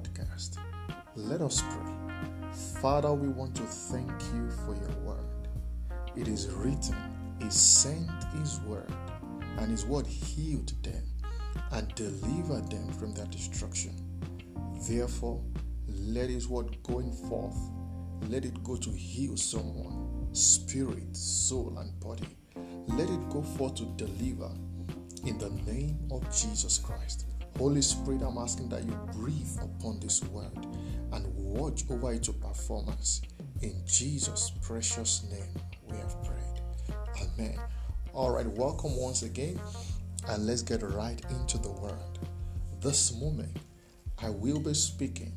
podcast. Let us pray. Father, we want to thank you for your word. It is written, He sent His word, and His word healed them and delivered them from their destruction. Therefore, let His word going forth, let it go to heal someone, spirit, soul, and body. Let it go forth to deliver in the name of Jesus Christ. Holy Spirit, I'm asking that you breathe upon this word and watch over its performance. In Jesus' precious name, we have prayed. Amen. All right, welcome once again, and let's get right into the word. This moment, I will be speaking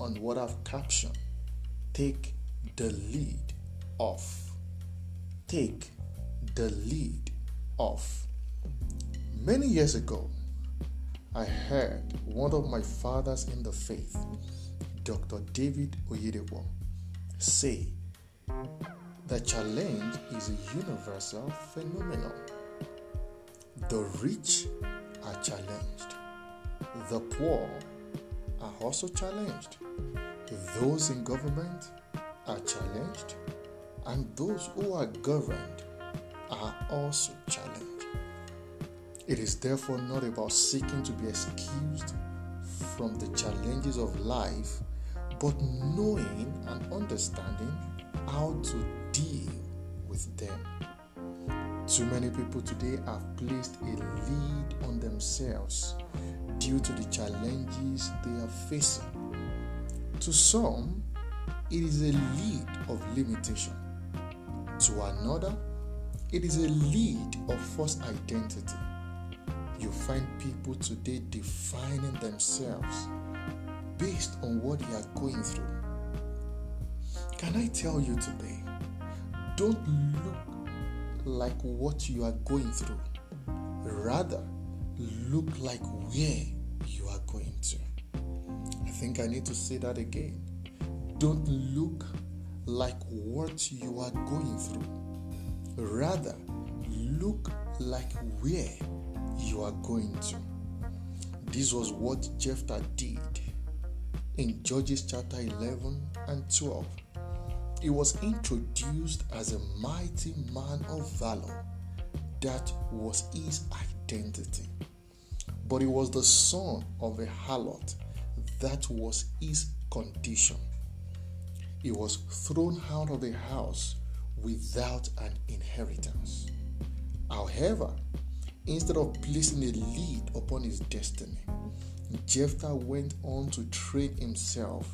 on what I've captioned Take the lead off. Take the lead off. Many years ago, I heard one of my fathers in the faith, Dr. David Oyedepo, say the challenge is a universal phenomenon. The rich are challenged, the poor are also challenged, those in government are challenged, and those who are governed are also challenged. It is therefore not about seeking to be excused from the challenges of life, but knowing and understanding how to deal with them. Too many people today have placed a lead on themselves due to the challenges they are facing. To some, it is a lead of limitation. To another, it is a lead of false identity. You find people today defining themselves based on what they are going through. Can I tell you today? Don't look like what you are going through. Rather, look like where you are going to. I think I need to say that again. Don't look like what you are going through. Rather, look like where you are going to. This was what Jephthah did in Judges chapter 11 and 12. He was introduced as a mighty man of valor. That was his identity. But he was the son of a harlot. That was his condition. He was thrown out of the house without an inheritance. However, instead of placing a lead upon his destiny, Jephthah went on to train himself,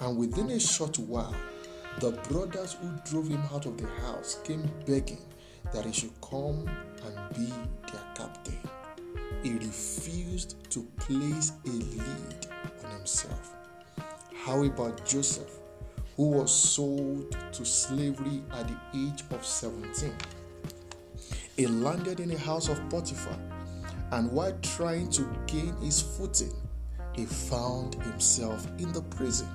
and within a short while, the brothers who drove him out of the house came begging that he should come and be their captain. He refused to place a lead on himself. How about Joseph, who was sold to slavery at the age of 17? He landed in the house of Potiphar, and while trying to gain his footing, he found himself in the prison.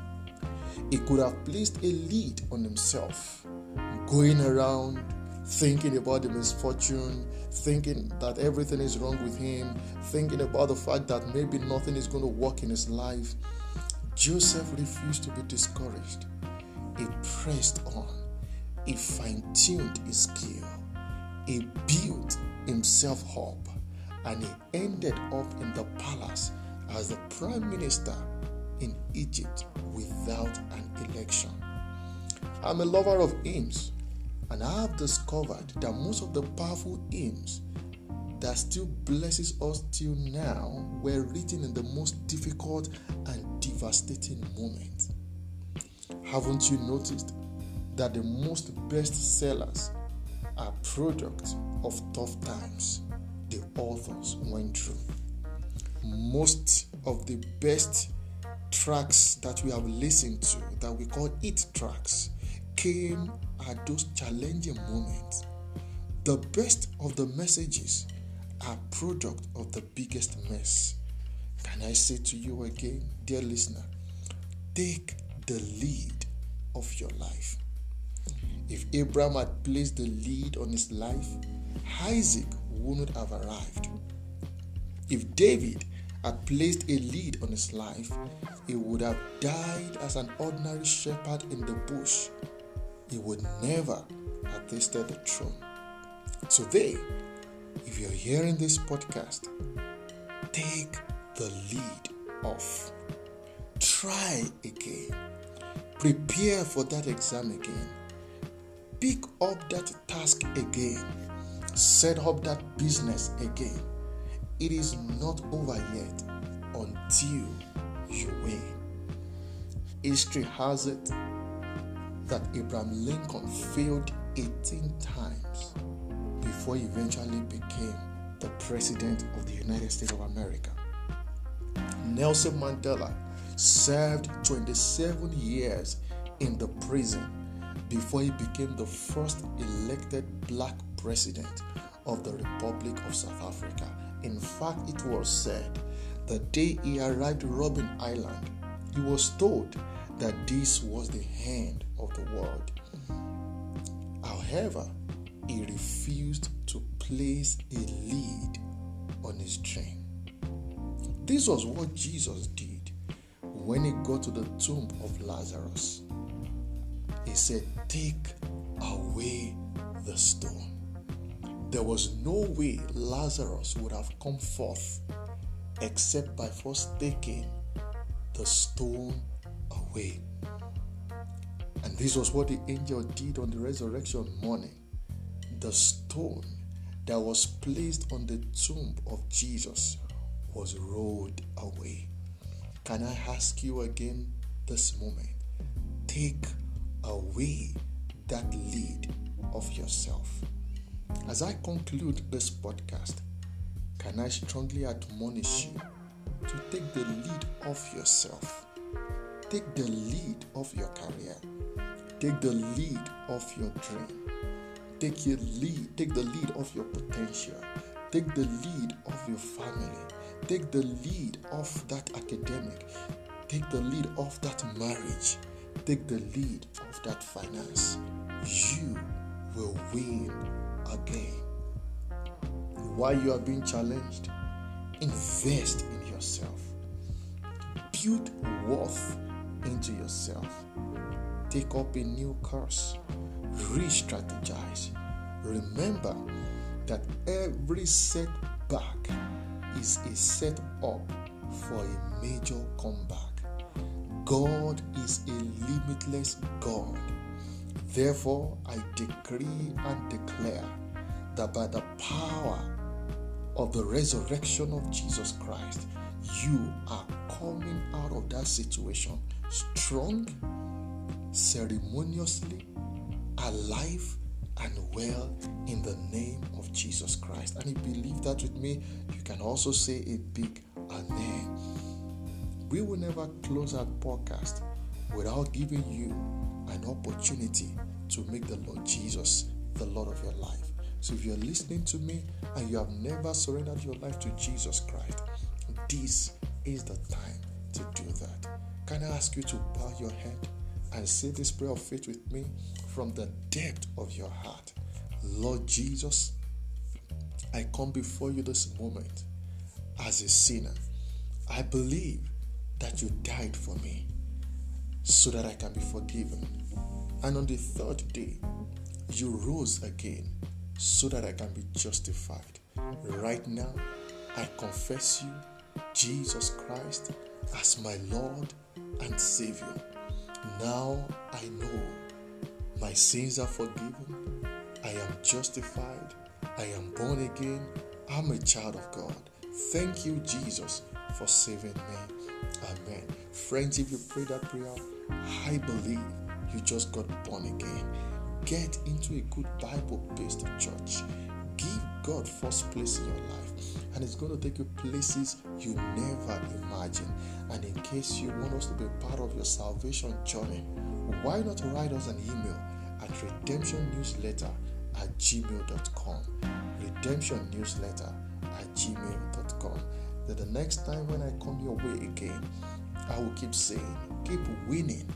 He could have placed a lead on himself, going around thinking about the misfortune, thinking that everything is wrong with him, thinking about the fact that maybe nothing is going to work in his life. Joseph refused to be discouraged. He pressed on. He fine tuned his skill. He built himself up and he ended up in the palace as the prime minister in Egypt without an election. I'm a lover of hymns, and I have discovered that most of the powerful hymns that still blesses us till now were written in the most difficult and devastating moments. Haven't you noticed that the most best sellers are products of tough times the authors went through? Most of the best tracks that we have listened to that we call it tracks came at those challenging moments. The best of the messages are product of the biggest mess. Can I say to you again, dear listener, take the lead of your life. If Abraham had placed the lead on his life, Isaac wouldn't have arrived. If David had placed a lead on his life, he would have died as an ordinary shepherd in the bush. He would never have tasted the throne. Today, if you're hearing this podcast, take the lead off. Try again. Prepare for that exam again. Pick up that task again. Set up that business again. It is not over yet until you win. History has it that Abraham Lincoln failed 18 times before he eventually became the President of the United States of America. Nelson Mandela served 27 years in the prison before he became the first elected black president of the Republic of South Africa. In fact, it was said the day he arrived Robben Island, he was told that this was the end of the world. However, he refused to place a lead on his train. This was what Jesus did when he got to the tomb of Lazarus. Said, Take away the stone. There was no way Lazarus would have come forth except by first taking the stone away. And this was what the angel did on the resurrection morning. The stone that was placed on the tomb of Jesus was rolled away. Can I ask you again this moment? Take away that lead of yourself. As I conclude this podcast, can I strongly admonish you to take the lead of yourself? Take the lead of your career. Take the lead of your dream. Take your lead, take the lead of your potential. Take the lead of your family. Take the lead of that academic. Take the lead of that marriage. Take the lead of that finance. You will win again. While you are being challenged, invest in yourself. Build worth into yourself. Take up a new course. Re strategize. Remember that every setback is a setup for a major comeback. God is a limitless God. Therefore, I decree and declare that by the power of the resurrection of Jesus Christ, you are coming out of that situation strong, ceremoniously, alive, and well in the name of Jesus Christ. And if you believe that with me, you can also say a big Amen. We will never close our podcast without giving you an opportunity to make the Lord Jesus the Lord of your life. So if you're listening to me and you have never surrendered your life to Jesus Christ, this is the time to do that. Can I ask you to bow your head and say this prayer of faith with me from the depth of your heart? Lord Jesus, I come before you this moment as a sinner. I believe that you died for me so that I can be forgiven. And on the third day, you rose again so that I can be justified. Right now, I confess you, Jesus Christ, as my Lord and Savior. Now I know my sins are forgiven. I am justified. I am born again. I'm a child of God. Thank you, Jesus, for saving me. Amen. Friends, if you pray that prayer, I believe you just got born again. Get into a good Bible based church. Give God first place in your life, and it's going to take you places you never imagined. And in case you want us to be part of your salvation journey, why not write us an email at redemptionnewsletter at gmail.com? Redemption newsletter at gmail.com. That the next time when I come your way again, I will keep saying, keep winning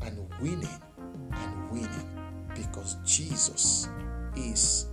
and winning and winning because Jesus is